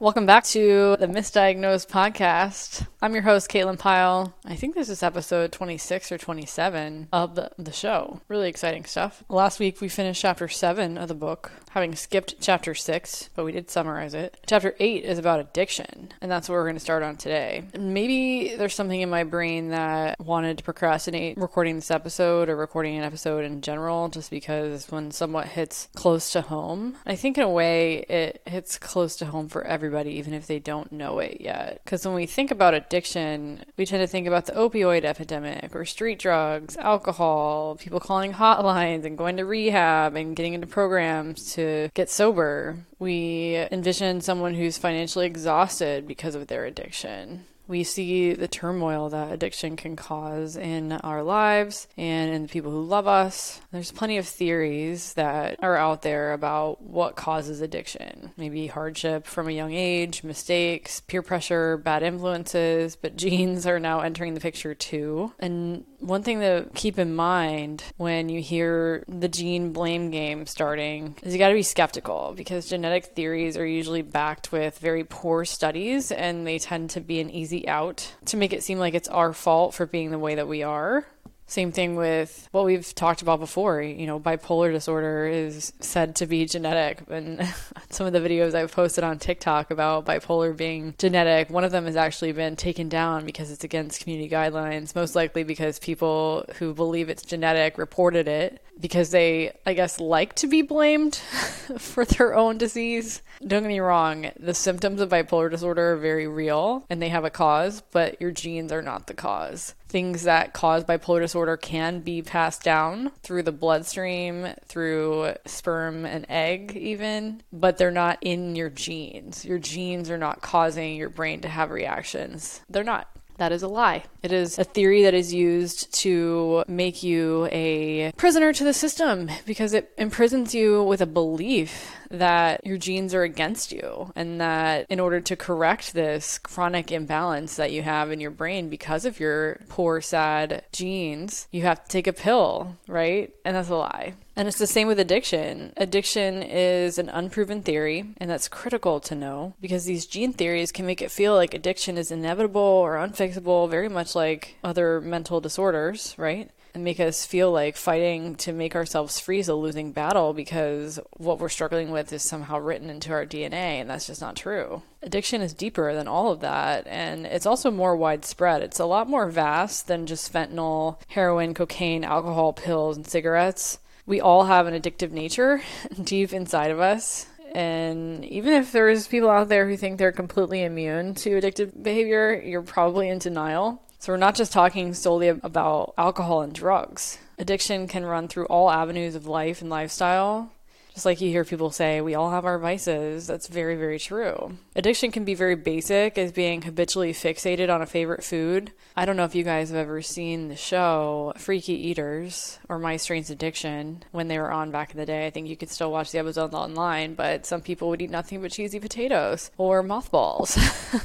Welcome back to the Misdiagnosed podcast. I'm your host, Caitlin Pyle. I think this is episode 26 or 27 of the, the show. Really exciting stuff. Last week we finished chapter 7 of the book, having skipped chapter 6, but we did summarize it. Chapter 8 is about addiction, and that's what we're going to start on today. Maybe there's something in my brain that wanted to procrastinate recording this episode or recording an episode in general, just because when somewhat hits close to home, I think in a way it hits close to home for everybody, even if they don't know it yet. Because when we think about addiction, we tend to think about the opioid epidemic or street drugs, alcohol, people calling hotlines and going to rehab and getting into programs to get sober. We envision someone who's financially exhausted because of their addiction we see the turmoil that addiction can cause in our lives and in the people who love us. There's plenty of theories that are out there about what causes addiction. Maybe hardship from a young age, mistakes, peer pressure, bad influences, but genes are now entering the picture too. And one thing to keep in mind when you hear the gene blame game starting is you got to be skeptical because genetic theories are usually backed with very poor studies and they tend to be an easy out to make it seem like it's our fault for being the way that we are. Same thing with what we've talked about before. You know, bipolar disorder is said to be genetic. And some of the videos I've posted on TikTok about bipolar being genetic, one of them has actually been taken down because it's against community guidelines, most likely because people who believe it's genetic reported it because they, I guess, like to be blamed for their own disease. Don't get me wrong, the symptoms of bipolar disorder are very real and they have a cause, but your genes are not the cause. Things that cause bipolar disorder can be passed down through the bloodstream, through sperm and egg, even, but they're not in your genes. Your genes are not causing your brain to have reactions. They're not. That is a lie. It is a theory that is used to make you a prisoner to the system because it imprisons you with a belief that your genes are against you and that in order to correct this chronic imbalance that you have in your brain because of your poor, sad genes, you have to take a pill, right? And that's a lie. And it's the same with addiction. Addiction is an unproven theory, and that's critical to know because these gene theories can make it feel like addiction is inevitable or unfixable, very much like other mental disorders, right? and make us feel like fighting to make ourselves free is a losing battle because what we're struggling with is somehow written into our DNA, and that's just not true. Addiction is deeper than all of that, and it's also more widespread. It's a lot more vast than just fentanyl, heroin, cocaine, alcohol, pills, and cigarettes. We all have an addictive nature deep inside of us. And even if there's people out there who think they're completely immune to addictive behavior, you're probably in denial. So we're not just talking solely about alcohol and drugs. Addiction can run through all avenues of life and lifestyle. Just like you hear people say, we all have our vices. That's very, very true. Addiction can be very basic as being habitually fixated on a favorite food. I don't know if you guys have ever seen the show Freaky Eaters or My Strange Addiction when they were on back in the day. I think you could still watch the episodes online, but some people would eat nothing but cheesy potatoes or mothballs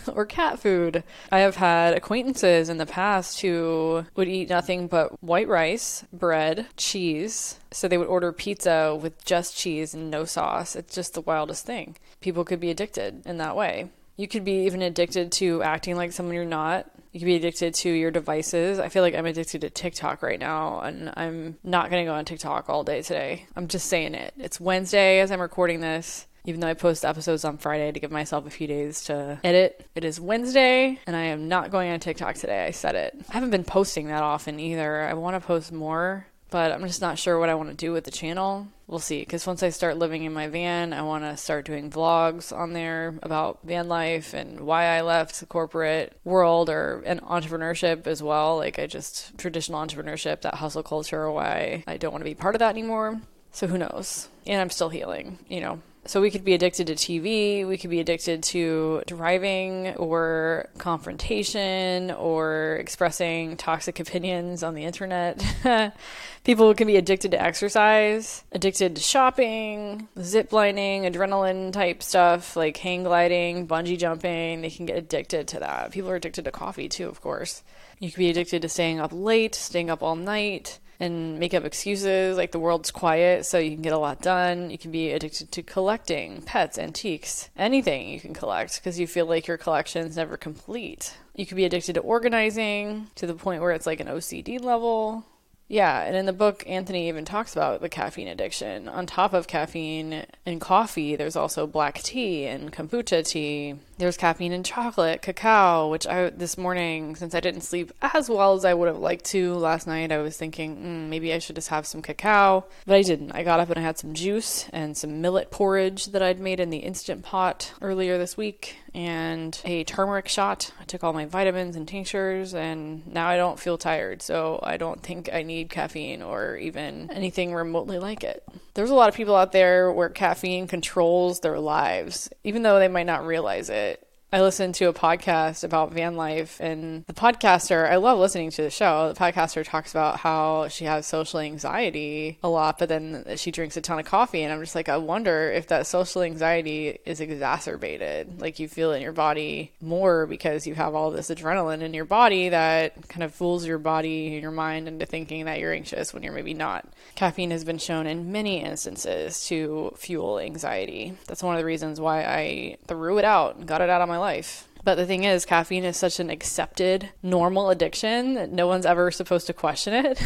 or cat food. I have had acquaintances in the past who would eat nothing but white rice, bread, cheese, so they would order pizza with just cheese and no sauce. It's just the wildest thing. People could be addicted in that way. You could be even addicted to acting like someone you're not. You could be addicted to your devices. I feel like I'm addicted to TikTok right now, and I'm not going to go on TikTok all day today. I'm just saying it. It's Wednesday as I'm recording this even though I post episodes on Friday to give myself a few days to edit. It is Wednesday, and I am not going on TikTok today. I said it. I haven't been posting that often either. I want to post more, but I'm just not sure what I want to do with the channel. We'll see. Because once I start living in my van, I want to start doing vlogs on there about van life and why I left the corporate world or an entrepreneurship as well. Like I just traditional entrepreneurship, that hustle culture, why I don't want to be part of that anymore. So who knows? And I'm still healing, you know. So we could be addicted to TV, we could be addicted to driving or confrontation or expressing toxic opinions on the internet. People can be addicted to exercise, addicted to shopping, zip lining, adrenaline type stuff like hang gliding, bungee jumping. They can get addicted to that. People are addicted to coffee too, of course. You could be addicted to staying up late, staying up all night and make up excuses like the world's quiet so you can get a lot done. You can be addicted to collecting pets, antiques, anything you can collect because you feel like your collection's never complete. You could be addicted to organizing to the point where it's like an OCD level. Yeah, and in the book, Anthony even talks about the caffeine addiction. On top of caffeine and coffee, there's also black tea and kombucha tea. There's caffeine in chocolate, cacao, which I this morning, since I didn't sleep as well as I would have liked to last night, I was thinking mm, maybe I should just have some cacao, but I didn't. I got up and I had some juice and some millet porridge that I'd made in the instant pot earlier this week and a turmeric shot. I took all my vitamins and tinctures, and now I don't feel tired, so I don't think I need caffeine or even anything remotely like it. There's a lot of people out there where caffeine controls their lives, even though they might not realize it. I listened to a podcast about van life, and the podcaster, I love listening to the show. The podcaster talks about how she has social anxiety a lot, but then she drinks a ton of coffee. And I'm just like, I wonder if that social anxiety is exacerbated. Like you feel it in your body more because you have all this adrenaline in your body that kind of fools your body and your mind into thinking that you're anxious when you're maybe not. Caffeine has been shown in many instances to fuel anxiety. That's one of the reasons why I threw it out and got it out of my life life. But the thing is, caffeine is such an accepted, normal addiction that no one's ever supposed to question it,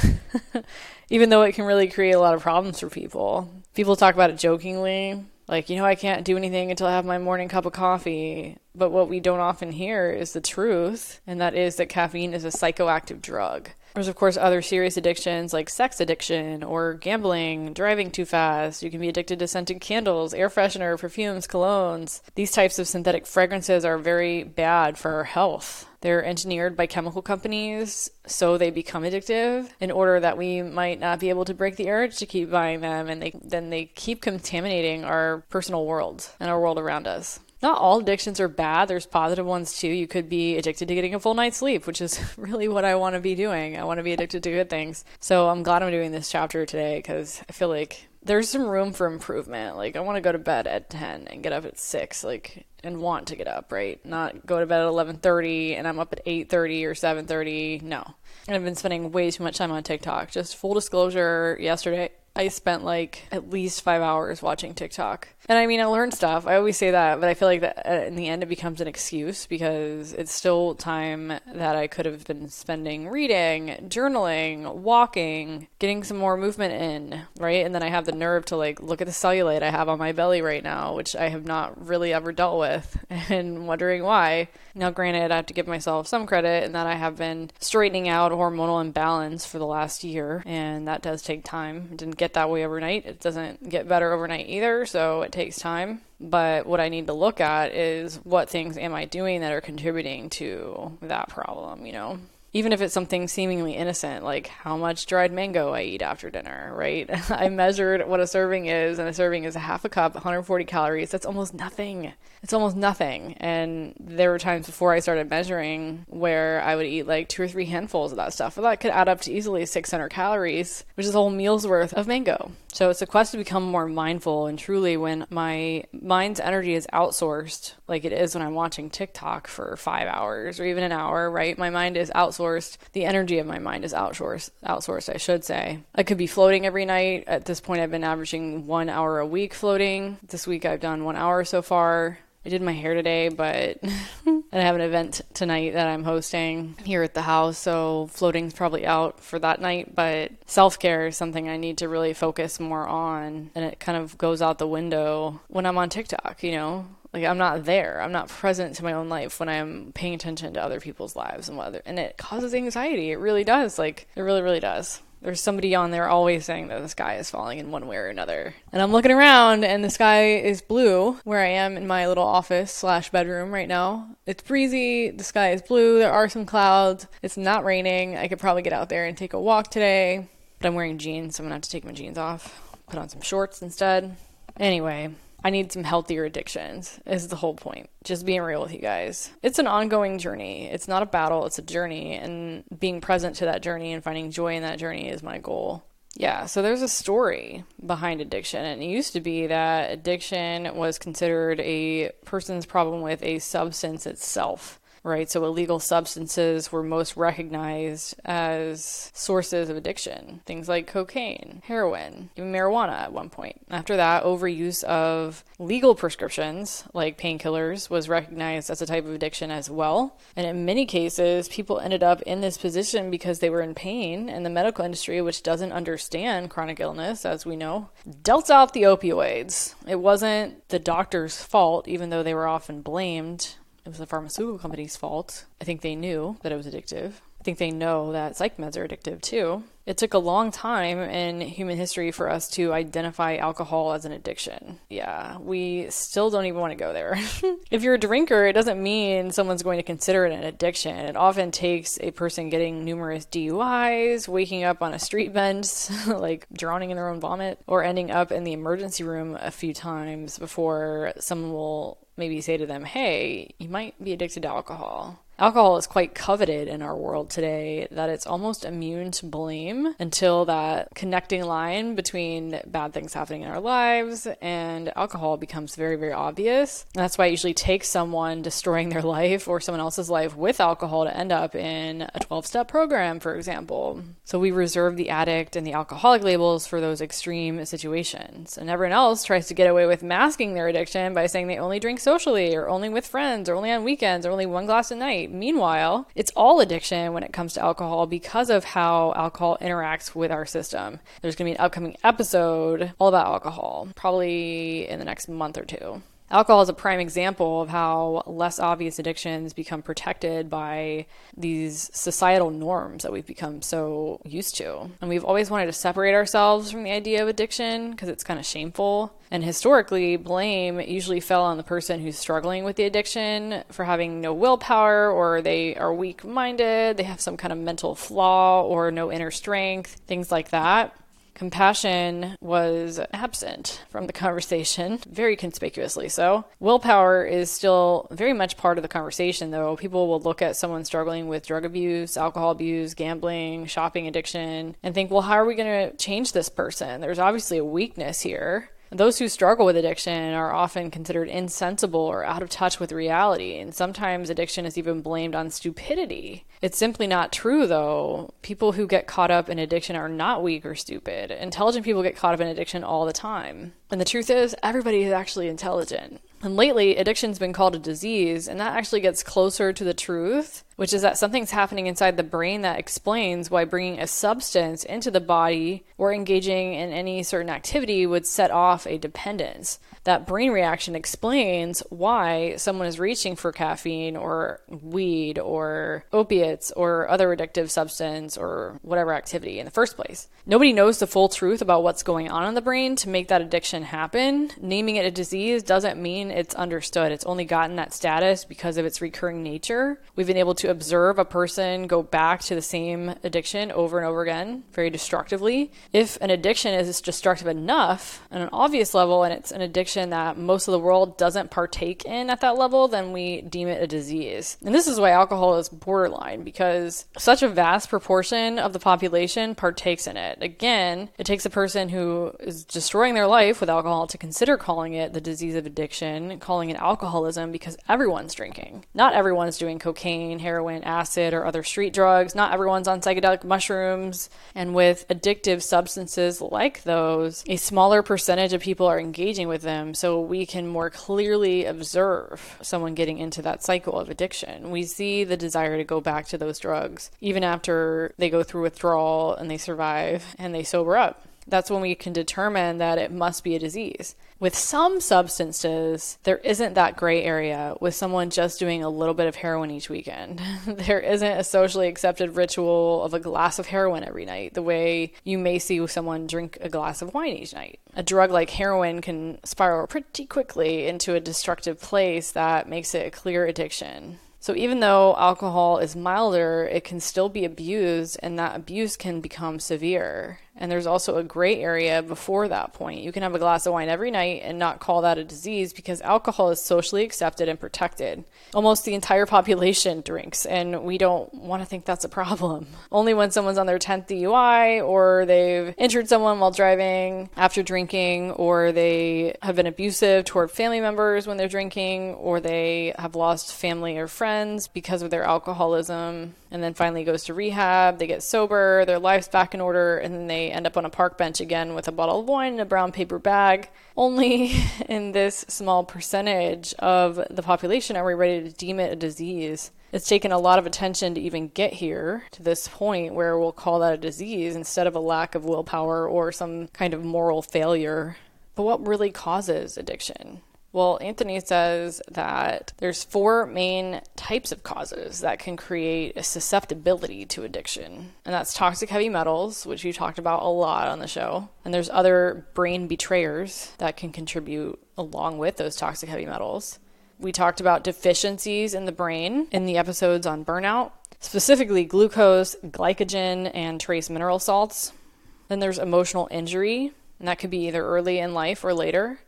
even though it can really create a lot of problems for people. People talk about it jokingly, like, you know, I can't do anything until I have my morning cup of coffee. But what we don't often hear is the truth, and that is that caffeine is a psychoactive drug. There's, of course, other serious addictions like sex addiction or gambling, driving too fast. You can be addicted to scented candles, air freshener, perfumes, colognes. These types of synthetic fragrances are very bad for our health. They're engineered by chemical companies so they become addictive in order that we might not be able to break the urge to keep buying them and they then they keep contaminating our personal world and our world around us not all addictions are bad. There's positive ones too. You could be addicted to getting a full night's sleep, which is really what I want to be doing. I want to be addicted to good things. So I'm glad I'm doing this chapter today because I feel like there's some room for improvement. Like I want to go to bed at 10 and get up at 6 like and want to get up, right? Not go to bed at 11:30 and I'm up at 8:30 or 7:30. No. And I've been spending way too much time on TikTok. Just full disclosure, yesterday I spent like at least 5 hours watching TikTok and I mean, I learned stuff. I always say that, but I feel like that uh, in the end it becomes an excuse because it's still time that I could have been spending reading, journaling, walking, getting some more movement in, right? And then I have the nerve to like look at the cellulite I have on my belly right now, which I have not really ever dealt with, and wondering why. Now, granted, I have to give myself some credit in that I have been straightening out hormonal imbalance for the last year, and that does take time. It didn't get that way overnight. It doesn't get better overnight either, so it takes time. But what I need to look at is what things am I doing that are contributing to that problem, you know? Even if it's something seemingly innocent, like how much dried mango I eat after dinner, right? I measured what a serving is, and a serving is a half a cup, 140 calories. That's almost nothing it's almost nothing. And there were times before I started measuring where I would eat like two or three handfuls of that stuff. Well, that could add up to easily 600 calories, which is a whole meal's worth of mango. So it's a quest to become more mindful. And truly, when my mind's energy is outsourced, like it is when I'm watching TikTok for five hours or even an hour, right? My mind is outsourced. The energy of my mind is outsourced, outsourced, I should say. I could be floating every night. At this point, I've been averaging one hour a week floating. This week, I've done one hour so far. I did my hair today, but I have an event tonight that I'm hosting here at the house, so floating's probably out for that night. But self care is something I need to really focus more on, and it kind of goes out the window when I'm on TikTok, you know? Like I'm not there. I'm not present to my own life when I'm paying attention to other people's lives and whether and it causes anxiety. It really does. Like it really, really does there's somebody on there always saying that the sky is falling in one way or another. And I'm looking around and the sky is blue where I am in my little office slash bedroom right now. It's breezy, the sky is blue, there are some clouds, it's not raining. I could probably get out there and take a walk today, but I'm wearing jeans, so I'm gonna have to take my jeans off, put on some shorts instead. Anyway, I need some healthier addictions, is the whole point. Just being real with you guys. It's an ongoing journey. It's not a battle, it's a journey. And being present to that journey and finding joy in that journey is my goal. Yeah, so there's a story behind addiction. And it used to be that addiction was considered a person's problem with a substance itself. Right? So illegal substances were most recognized as sources of addiction. Things like cocaine, heroin, even marijuana at one point. After that, overuse of legal prescriptions like painkillers was recognized as a type of addiction as well. And in many cases, people ended up in this position because they were in pain, and the medical industry, which doesn't understand chronic illness, as we know, dealt out the opioids. It wasn't the doctor's fault, even though they were often blamed. It was the pharmaceutical company's fault. I think they knew that it was addictive. Think they know that psych meds are addictive too. It took a long time in human history for us to identify alcohol as an addiction. Yeah, we still don't even want to go there. if you're a drinker, it doesn't mean someone's going to consider it an addiction. It often takes a person getting numerous DUIs, waking up on a street bench, like drowning in their own vomit, or ending up in the emergency room a few times before someone will maybe say to them, hey, you might be addicted to alcohol. Alcohol is quite coveted in our world today that it's almost immune to blame until that connecting line between bad things happening in our lives and alcohol becomes very, very obvious. And that's why it usually takes someone destroying their life or someone else's life with alcohol to end up in a 12 step program, for example. So we reserve the addict and the alcoholic labels for those extreme situations. And everyone else tries to get away with masking their addiction by saying they only drink socially or only with friends or only on weekends or only one glass a night Meanwhile, it's all addiction when it comes to alcohol because of how alcohol interacts with our system. There's going to be an upcoming episode all about alcohol, probably in the next month or two. Alcohol is a prime example of how less obvious addictions become protected by these societal norms that we've become so used to. And we've always wanted to separate ourselves from the idea of addiction because it's kind of shameful. And historically, blame usually fell on the person who's struggling with the addiction for having no willpower or they are weak minded, they have some kind of mental flaw or no inner strength, things like that. Compassion was absent from the conversation, very conspicuously so. Willpower is still very much part of the conversation, though. People will look at someone struggling with drug abuse, alcohol abuse, gambling, shopping addiction, and think, well, how are we going to change this person? There's obviously a weakness here. Those who struggle with addiction are often considered insensible or out of touch with reality, and sometimes addiction is even blamed on stupidity. It's simply not true, though. People who get caught up in addiction are not weak or stupid. Intelligent people get caught up in addiction all the time. And the truth is, everybody is actually intelligent. And lately, addiction's been called a disease, and that actually gets closer to the truth, which is that something's happening inside the brain that explains why bringing a substance into the body or engaging in any certain activity would set off a dependence that brain reaction explains why someone is reaching for caffeine or weed or opiates or other addictive substance or whatever activity in the first place. Nobody knows the full truth about what's going on in the brain to make that addiction happen. Naming it a disease doesn't mean it's understood. It's only gotten that status because of its recurring nature. We've been able to observe a person go back to the same addiction over and over again very destructively. If an addiction is destructive enough on an obvious level and it's an addiction that most of the world doesn't partake in at that level, then we deem it a disease. And this is why alcohol is borderline because such a vast proportion of the population partakes in it. Again, it takes a person who is destroying their life with alcohol to consider calling it the disease of addiction, calling it alcoholism because everyone's drinking. Not everyone's doing cocaine, heroin, acid, or other street drugs. Not everyone's on psychedelic mushrooms. And with addictive substances like those, a smaller percentage of people are engaging with them so we can more clearly observe someone getting into that cycle of addiction. We see the desire to go back to those drugs even after they go through withdrawal and they survive and they sober up that's when we can determine that it must be a disease. With some substances, there isn't that gray area with someone just doing a little bit of heroin each weekend. there isn't a socially accepted ritual of a glass of heroin every night, the way you may see someone drink a glass of wine each night. A drug like heroin can spiral pretty quickly into a destructive place that makes it a clear addiction. So even though alcohol is milder, it can still be abused, and that abuse can become severe. And there's also a gray area before that point. You can have a glass of wine every night and not call that a disease because alcohol is socially accepted and protected. Almost the entire population drinks, and we don't want to think that's a problem. Only when someone's on their 10th DUI or they've injured someone while driving after drinking, or they have been abusive toward family members when they're drinking, or they have lost family or friends because of their alcoholism and then finally goes to rehab. They get sober, their life's back in order, and then they end up on a park bench again with a bottle of wine and a brown paper bag. Only in this small percentage of the population are we ready to deem it a disease. It's taken a lot of attention to even get here to this point where we'll call that a disease instead of a lack of willpower or some kind of moral failure. But what really causes addiction? Well, Anthony says that there's four main types of causes that can create a susceptibility to addiction. And that's toxic heavy metals, which we talked about a lot on the show. And there's other brain betrayers that can contribute along with those toxic heavy metals. We talked about deficiencies in the brain in the episodes on burnout, specifically glucose, glycogen, and trace mineral salts. Then there's emotional injury, and that could be either early in life or later.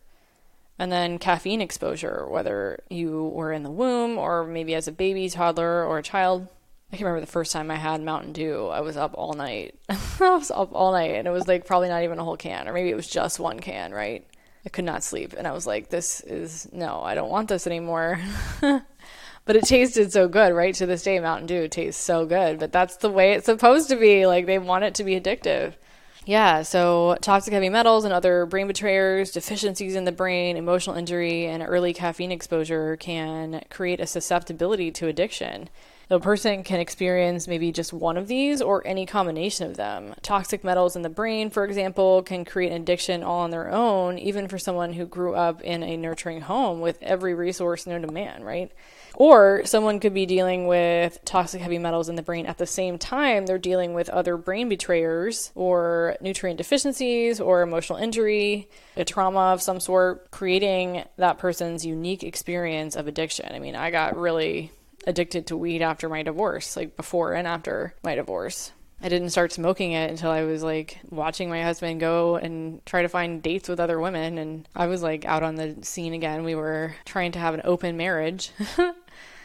And then caffeine exposure, whether you were in the womb or maybe as a baby, toddler, or a child. I can remember the first time I had Mountain Dew. I was up all night. I was up all night, and it was like probably not even a whole can, or maybe it was just one can, right? I could not sleep, and I was like, "This is no, I don't want this anymore." but it tasted so good, right? To this day, Mountain Dew tastes so good, but that's the way it's supposed to be. Like they want it to be addictive. Yeah, so toxic heavy metals and other brain betrayers, deficiencies in the brain, emotional injury, and early caffeine exposure can create a susceptibility to addiction. The person can experience maybe just one of these or any combination of them. Toxic metals in the brain, for example, can create an addiction all on their own, even for someone who grew up in a nurturing home with every resource known to man, right? Or someone could be dealing with toxic heavy metals in the brain at the same time they're dealing with other brain betrayers or nutrient deficiencies or emotional injury, a trauma of some sort, creating that person's unique experience of addiction. I mean, I got really addicted to weed after my divorce, like before and after my divorce. I didn't start smoking it until I was like watching my husband go and try to find dates with other women. And I was like out on the scene again. We were trying to have an open marriage.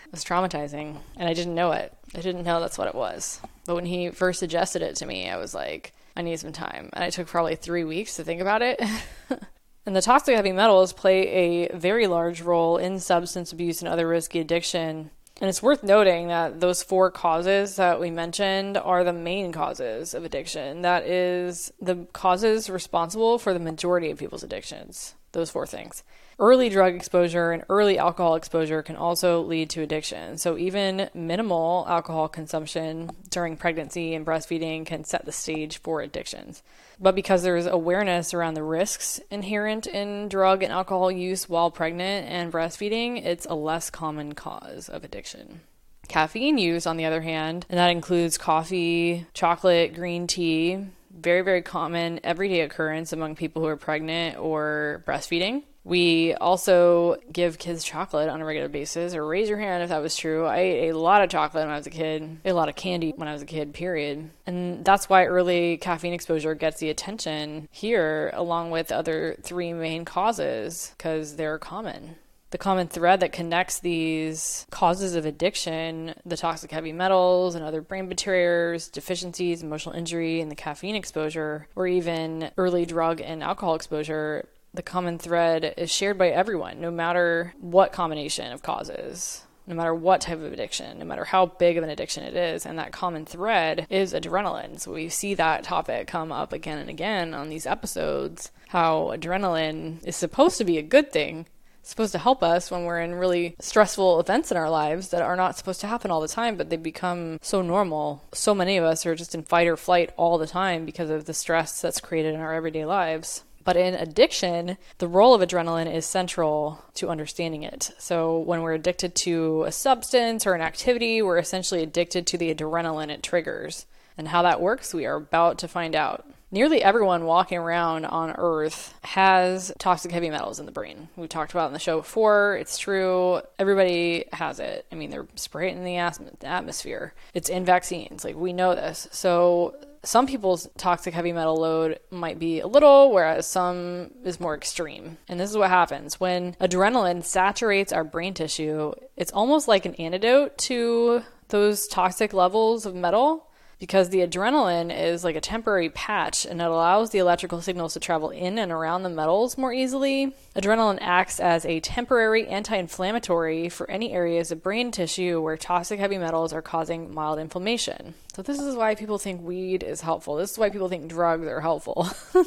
It was traumatizing, and I didn't know it. I didn't know that's what it was. But when he first suggested it to me, I was like, I need some time. And it took probably three weeks to think about it. and the toxic heavy metals play a very large role in substance abuse and other risky addiction. And it's worth noting that those four causes that we mentioned are the main causes of addiction. That is the causes responsible for the majority of people's addictions. Those four things. Early drug exposure and early alcohol exposure can also lead to addiction. So, even minimal alcohol consumption during pregnancy and breastfeeding can set the stage for addictions. But because there's awareness around the risks inherent in drug and alcohol use while pregnant and breastfeeding, it's a less common cause of addiction. Caffeine use, on the other hand, and that includes coffee, chocolate, green tea, very, very common everyday occurrence among people who are pregnant or breastfeeding. We also give kids chocolate on a regular basis, or raise your hand if that was true. I ate a lot of chocolate when I was a kid, a lot of candy when I was a kid, period. And that's why early caffeine exposure gets the attention here, along with other three main causes, because they're common the common thread that connects these causes of addiction, the toxic heavy metals and other brain betrayers, deficiencies, emotional injury, and the caffeine exposure, or even early drug and alcohol exposure, the common thread is shared by everyone, no matter what combination of causes, no matter what type of addiction, no matter how big of an addiction it is. And that common thread is adrenaline. So we see that topic come up again and again on these episodes how adrenaline is supposed to be a good thing. Supposed to help us when we're in really stressful events in our lives that are not supposed to happen all the time, but they become so normal. So many of us are just in fight or flight all the time because of the stress that's created in our everyday lives. But in addiction, the role of adrenaline is central to understanding it. So when we're addicted to a substance or an activity, we're essentially addicted to the adrenaline it triggers. And how that works, we are about to find out. Nearly everyone walking around on Earth has toxic heavy metals in the brain. We talked about in the show before. It's true. Everybody has it. I mean, they're spraying in the atmosphere. It's in vaccines. Like, we know this. So, some people's toxic heavy metal load might be a little, whereas some is more extreme. And this is what happens when adrenaline saturates our brain tissue, it's almost like an antidote to those toxic levels of metal because the adrenaline is like a temporary patch and it allows the electrical signals to travel in and around the metals more easily. Adrenaline acts as a temporary anti inflammatory for any areas of brain tissue where toxic heavy metals are causing mild inflammation. So, this is why people think weed is helpful. This is why people think drugs are helpful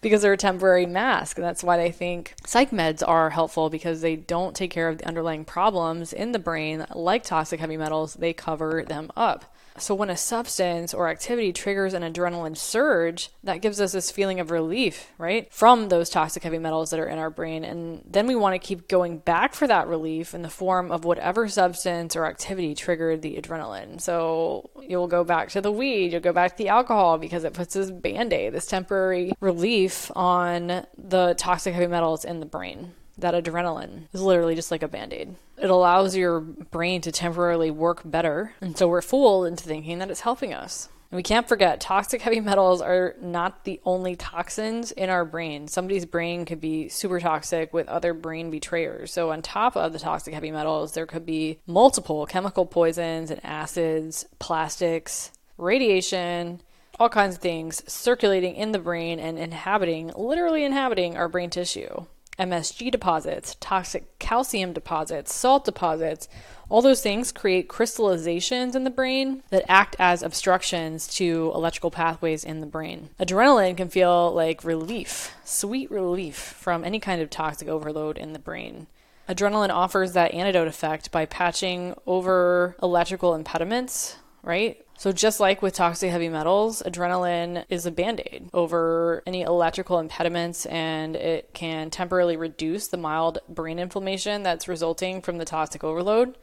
because they're a temporary mask. And that's why they think psych meds are helpful because they don't take care of the underlying problems in the brain, like toxic heavy metals, they cover them up. So, when a substance or activity triggers an adrenaline surge, that gives us this feeling of relief, right? From those toxic heavy metals that are in our brain. And then we want to keep going back for that relief in the form of whatever substance or activity triggered the adrenaline. So, you'll go back to the weed, you'll go back to the alcohol because it puts this band aid, this temporary relief on the toxic heavy metals in the brain that adrenaline is literally just like a band aid. It allows your brain to temporarily work better. And so we're fooled into thinking that it's helping us. And we can't forget toxic heavy metals are not the only toxins in our brain. Somebody's brain could be super toxic with other brain betrayers. So, on top of the toxic heavy metals, there could be multiple chemical poisons and acids, plastics, radiation, all kinds of things circulating in the brain and inhabiting, literally inhabiting our brain tissue. MSG deposits, toxic calcium deposits, salt deposits, all those things create crystallizations in the brain that act as obstructions to electrical pathways in the brain. Adrenaline can feel like relief, sweet relief from any kind of toxic overload in the brain. Adrenaline offers that antidote effect by patching over electrical impediments, right? So, just like with toxic heavy metals, adrenaline is a band aid over any electrical impediments and it can temporarily reduce the mild brain inflammation that's resulting from the toxic overload.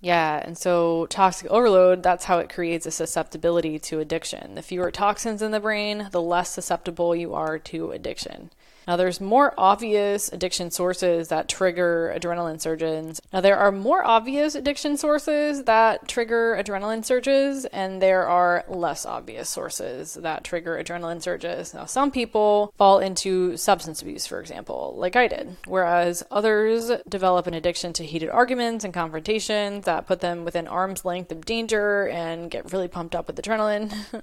Yeah, and so toxic overload, that's how it creates a susceptibility to addiction. The fewer toxins in the brain, the less susceptible you are to addiction. Now, there's more obvious addiction sources that trigger adrenaline surges. Now, there are more obvious addiction sources that trigger adrenaline surges, and there are less obvious sources that trigger adrenaline surges. Now, some people fall into substance abuse, for example, like I did, whereas others develop an addiction to heated arguments and confrontations that put them within arm's length of danger and get really pumped up with adrenaline.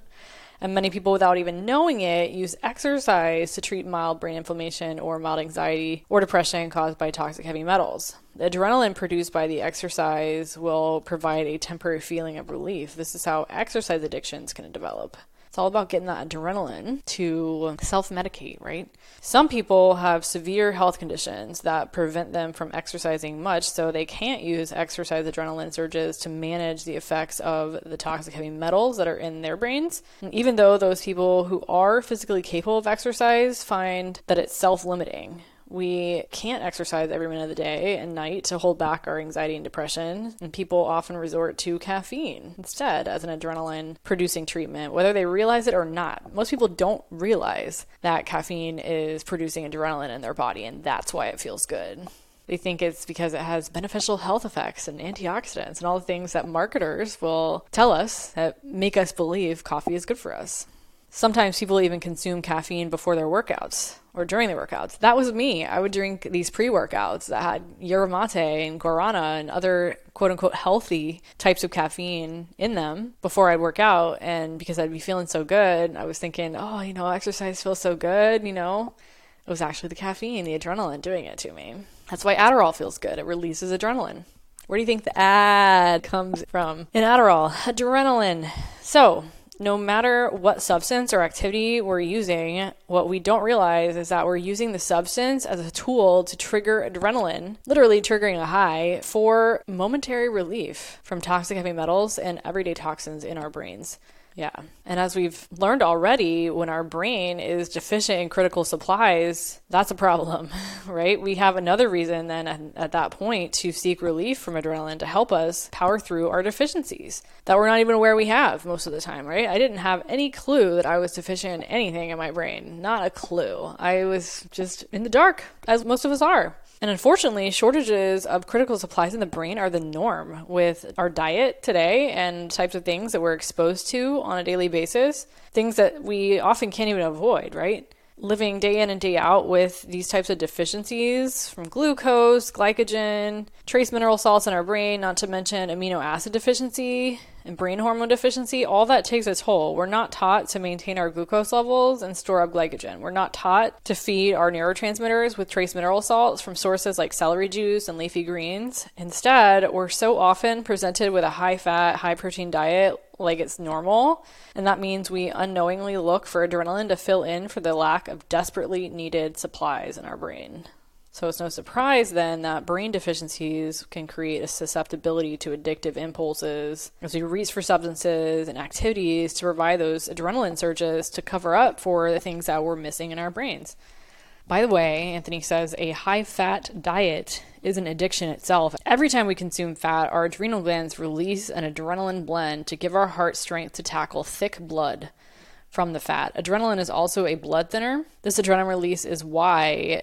And many people, without even knowing it, use exercise to treat mild brain inflammation or mild anxiety or depression caused by toxic heavy metals. The adrenaline produced by the exercise will provide a temporary feeling of relief. This is how exercise addictions can develop. It's all about getting that adrenaline to self medicate, right? Some people have severe health conditions that prevent them from exercising much, so they can't use exercise adrenaline surges to manage the effects of the toxic heavy metals that are in their brains. And even though those people who are physically capable of exercise find that it's self limiting, we can't exercise every minute of the day and night to hold back our anxiety and depression, and people often resort to caffeine instead as an adrenaline producing treatment, whether they realize it or not. Most people don't realize that caffeine is producing adrenaline in their body, and that's why it feels good. They think it's because it has beneficial health effects and antioxidants and all the things that marketers will tell us that make us believe coffee is good for us. Sometimes people even consume caffeine before their workouts or during their workouts. That was me. I would drink these pre workouts that had yerba mate and guarana and other quote unquote healthy types of caffeine in them before I'd work out. And because I'd be feeling so good, I was thinking, oh, you know, exercise feels so good, you know. It was actually the caffeine, the adrenaline doing it to me. That's why Adderall feels good. It releases adrenaline. Where do you think the ad comes from? In Adderall, adrenaline. So, no matter what substance or activity we're using, what we don't realize is that we're using the substance as a tool to trigger adrenaline, literally triggering a high for momentary relief from toxic heavy metals and everyday toxins in our brains. Yeah. And as we've learned already, when our brain is deficient in critical supplies, that's a problem, right? We have another reason then at, at, that point to seek relief from adrenaline to help us power through our deficiencies that we're not even aware we have most of the time, right? I didn't have any clue that I was deficient in anything in my brain. Not a clue. I was just in the dark, as most of us are. And unfortunately, shortages of critical supplies in the brain are the norm with our diet today and types of things that we're exposed to on a daily basis, things that we often can't even avoid, right? Living day in and day out with these types of deficiencies from glucose, glycogen, trace mineral salts in our brain, not to mention amino acid deficiency and brain hormone deficiency, all that takes a toll. We're not taught to maintain our glucose levels and store up glycogen. We're not taught to feed our neurotransmitters with trace mineral salts from sources like celery juice and leafy greens. Instead, we're so often presented with a high fat, high protein diet like it's normal. And that means we unknowingly look for adrenaline to fill in for the lack of desperately needed supplies in our brain. So it's no surprise then that brain deficiencies can create a susceptibility to addictive impulses as we reach for substances and activities to provide those adrenaline surges to cover up for the things that we're missing in our brains. By the way, Anthony says a high fat diet is an addiction itself. Every time we consume fat, our adrenal glands release an adrenaline blend to give our heart strength to tackle thick blood from the fat. Adrenaline is also a blood thinner. This adrenaline release is why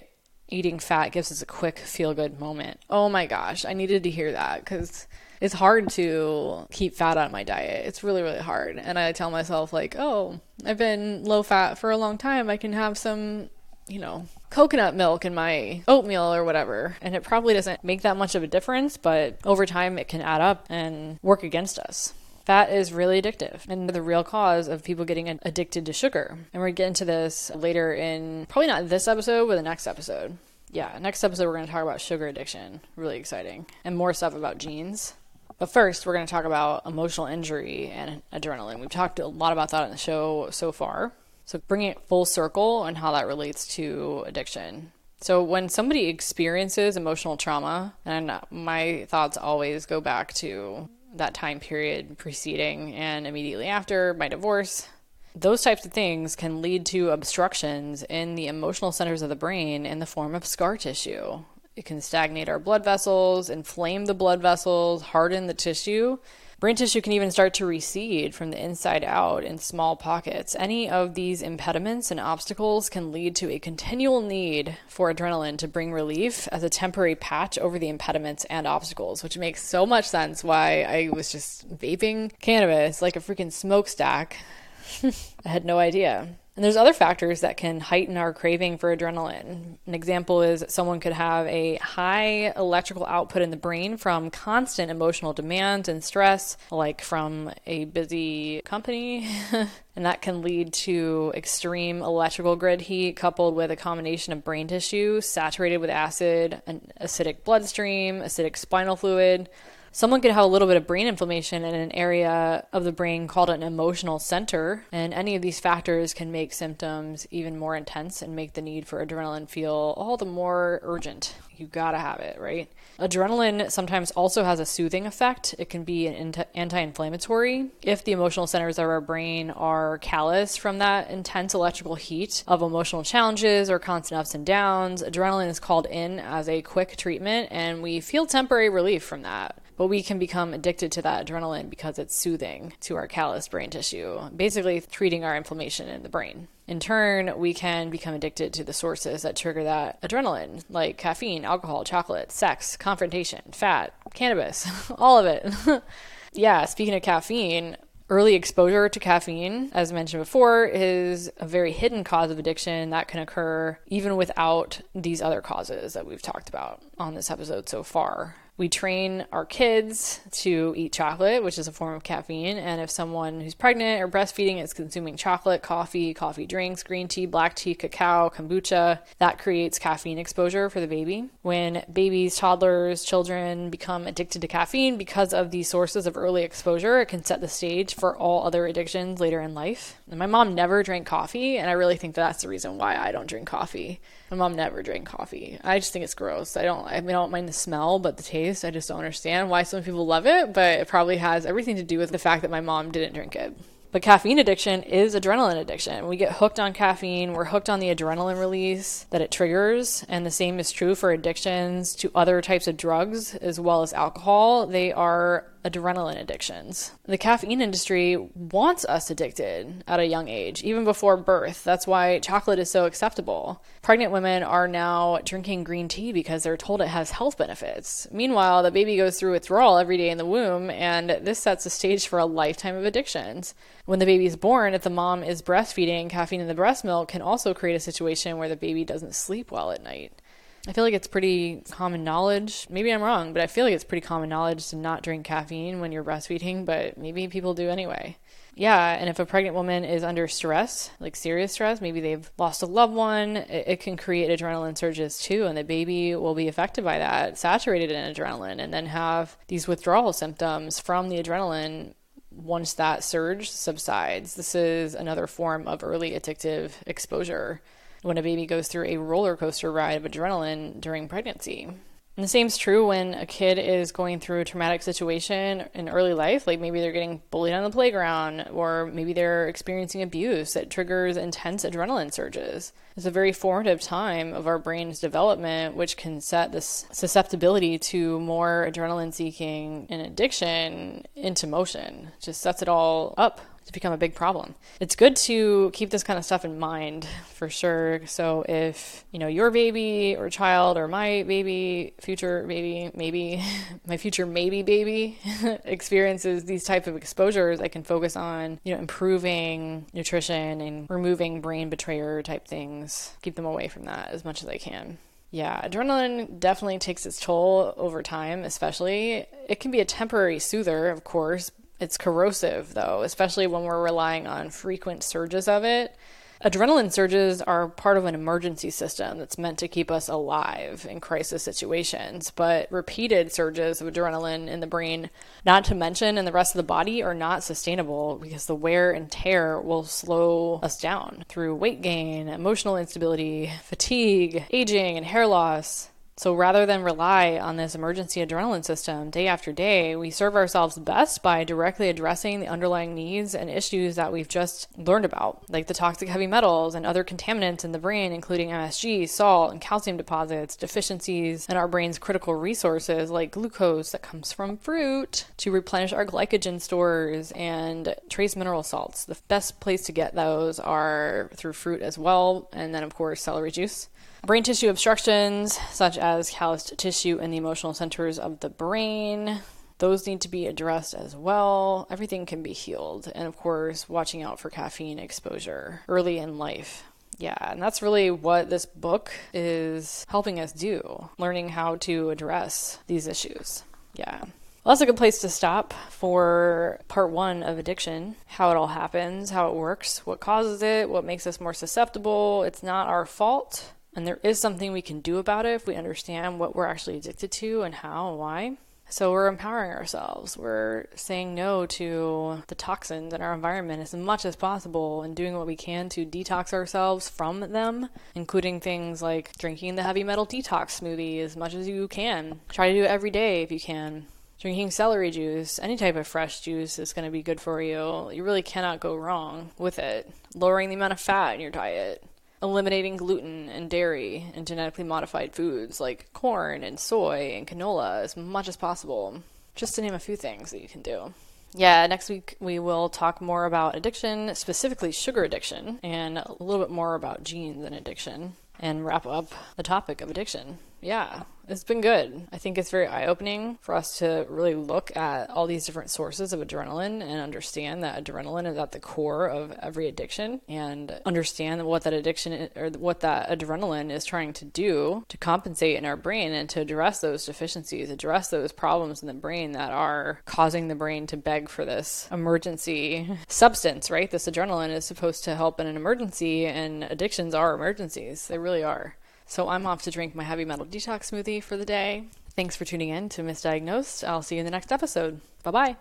eating fat gives us a quick feel good moment. Oh my gosh, I needed to hear that because it's hard to keep fat on my diet. It's really, really hard. And I tell myself, like, oh, I've been low fat for a long time. I can have some you know, coconut milk in my oatmeal or whatever. And it probably doesn't make that much of a difference, but over time it can add up and work against us. Fat is really addictive and the real cause of people getting addicted to sugar. And we're going to get into this later in probably not this episode, but the next episode. Yeah, next episode we're going to talk about sugar addiction. Really exciting. And more stuff about genes. But first, we're going to talk about emotional injury and adrenaline. We've talked a lot about that in the show so far. So bringing it full circle and how that relates to addiction. So when somebody experiences emotional trauma, and my thoughts always go back to that time period preceding and immediately after my divorce, those types of things can lead to obstructions in the emotional centers of the brain in the form of scar tissue. It can stagnate our blood vessels, inflame the blood vessels, harden the tissue, Brain tissue can even start to recede from the inside out in small pockets. Any of these impediments and obstacles can lead to a continual need for adrenaline to bring relief as a temporary patch over the impediments and obstacles, which makes so much sense why I was just vaping cannabis like a freaking smokestack. I had no idea. And there's other factors that can heighten our craving for adrenaline. An example is someone could have a high electrical output in the brain from constant emotional demand and stress, like from a busy company. and that can lead to extreme electrical grid heat coupled with a combination of brain tissue saturated with acid, an acidic bloodstream, acidic spinal fluid someone could have a little bit of brain inflammation in an area of the brain called an emotional center, and any of these factors can make symptoms even more intense and make the need for adrenaline feel all the more urgent. You gotta have it, right? Adrenaline sometimes also has a soothing effect. It can be an anti inflammatory. If the emotional centers of our brain are callous from that intense electrical heat of emotional challenges or constant ups and downs, adrenaline is called in as a quick treatment, and we feel temporary relief from that but we can become addicted to that adrenaline because it's soothing to our callous brain tissue, basically treating our inflammation in the brain. In turn, we can become addicted to the sources that trigger that adrenaline, like caffeine, alcohol, chocolate, sex, confrontation, fat, cannabis, all of it. yeah, speaking of caffeine, Early exposure to caffeine, as mentioned before, is a very hidden cause of addiction that can occur even without these other causes that we've talked about on this episode so far. We train our kids to eat chocolate, which is a form of caffeine. And if someone who's pregnant or breastfeeding is consuming chocolate, coffee, coffee drinks, green tea, black tea, cacao, kombucha, that creates caffeine exposure for the baby. When babies, toddlers, children become addicted to caffeine because of these sources of early exposure, it can set the stage for all other addictions later in life. And my mom never drank coffee, and I really think that's the reason why I don't drink coffee. My mom never drank coffee. I just think it's gross. I don't I, mean, I don't mind the smell, but the taste, I just don't understand why some people love it, but it probably has everything to do with the fact that my mom didn't drink it. But caffeine addiction is adrenaline addiction. We get hooked on caffeine, we're hooked on the adrenaline release that it triggers, and the same is true for addictions to other types of drugs as well as alcohol. They are adrenaline addictions. The caffeine industry wants us addicted at a young age, even before birth. That's why chocolate is so acceptable. Pregnant women are now drinking green tea because they're told it has health benefits. Meanwhile, the baby goes through withdrawal every day in the womb, and this sets the stage for a lifetime of addictions. When the baby is born, if the mom is breastfeeding, caffeine in the breast milk can also create a situation where the baby doesn't sleep well at night. I feel like it's pretty common knowledge. Maybe I'm wrong, but I feel like it's pretty common knowledge to not drink caffeine when you're breastfeeding, but maybe people do anyway. Yeah, and if a pregnant woman is under stress, like serious stress, maybe they've lost a loved one, it, it, can create adrenaline surges too, and the baby will be affected by that, saturated in adrenaline, and then have these withdrawal symptoms from the adrenaline once that surge subsides. This is another form of early addictive exposure when a baby goes through a roller coaster ride of adrenaline during pregnancy. And the same is true when a kid is going through a traumatic situation in early life, like maybe they're getting bullied on the playground, or maybe they're experiencing abuse that triggers intense adrenaline surges. It's a very formative time of our brain's development, which can set this susceptibility to more adrenaline seeking and addiction into motion. It just sets it all up to become a big problem. It's good to keep this kind of stuff in mind for sure. So if, you know, your baby or child or my baby, future baby, maybe my future maybe baby experiences these type of exposures, I can focus on, you know, improving nutrition and removing brain betrayer type things. Keep them away from that as much as I can. Yeah, adrenaline definitely takes its toll over time, especially. It can be a temporary soother, of course, it's corrosive, though, especially when we're relying on frequent surges of it. Adrenaline surges are part of an emergency system that's meant to keep us alive in crisis situations, but repeated surges of adrenaline in the brain, not to mention in the rest of the body, are not sustainable because the wear and tear will slow us down through weight gain, emotional instability, fatigue, aging, and hair loss. So rather than rely on this emergency adrenaline system day after day, we serve ourselves best by directly addressing the underlying needs and issues that we've just learned about, like the toxic heavy metals and other contaminants in the brain, including MSG, salt, and calcium deposits, deficiencies in our brain's critical resources like glucose that comes from fruit to replenish our glycogen stores and trace mineral salts. The best place to get those are through fruit as well, and then, of course, celery juice. Brain tissue obstructions, such as calloused tissue in the emotional centers of the brain, those need to be addressed as well. Everything can be healed. And of course, watching out for caffeine exposure early in life. Yeah, and that's really what this book is helping us do learning how to address these issues. Yeah. Well, that's a good place to stop for part one of addiction how it all happens, how it works, what causes it, what makes us more susceptible. It's not our fault. And there is something we can do about it if we understand what we're actually addicted to and how and why. So we're empowering ourselves. We're saying no to the toxins in our environment as much as possible and doing what we can to detox ourselves from them, including things like drinking the heavy metal detox smoothie as much as you can. Try to do it every day if you can. Drinking celery juice, any type of fresh juice is going to be good for you. You really cannot go wrong with it. Lowering the amount of fat in your diet eliminating gluten and dairy and genetically modified foods like corn and soy and canola as much as possible, just to name a few things that you can do. Yeah, next week we will talk more about addiction, specifically sugar addiction, and a little bit more about genes and addiction, and wrap up the topic of addiction. Yeah, it's been good. I think it's very eye opening for us to really look at all these different sources of adrenaline and understand that adrenaline is at the core of every addiction and understand what that addiction or what that adrenaline is trying to do to compensate in our brain and to address those deficiencies, address those problems in the brain that are causing the brain to beg for this emergency substance, right? This adrenaline is supposed to help in an emergency, and addictions are emergencies. They really are. So I'm off to drink my heavy metal detox smoothie for the day. Thanks for tuning in to Misdiagnosed. I'll see you in the next episode. Bye bye.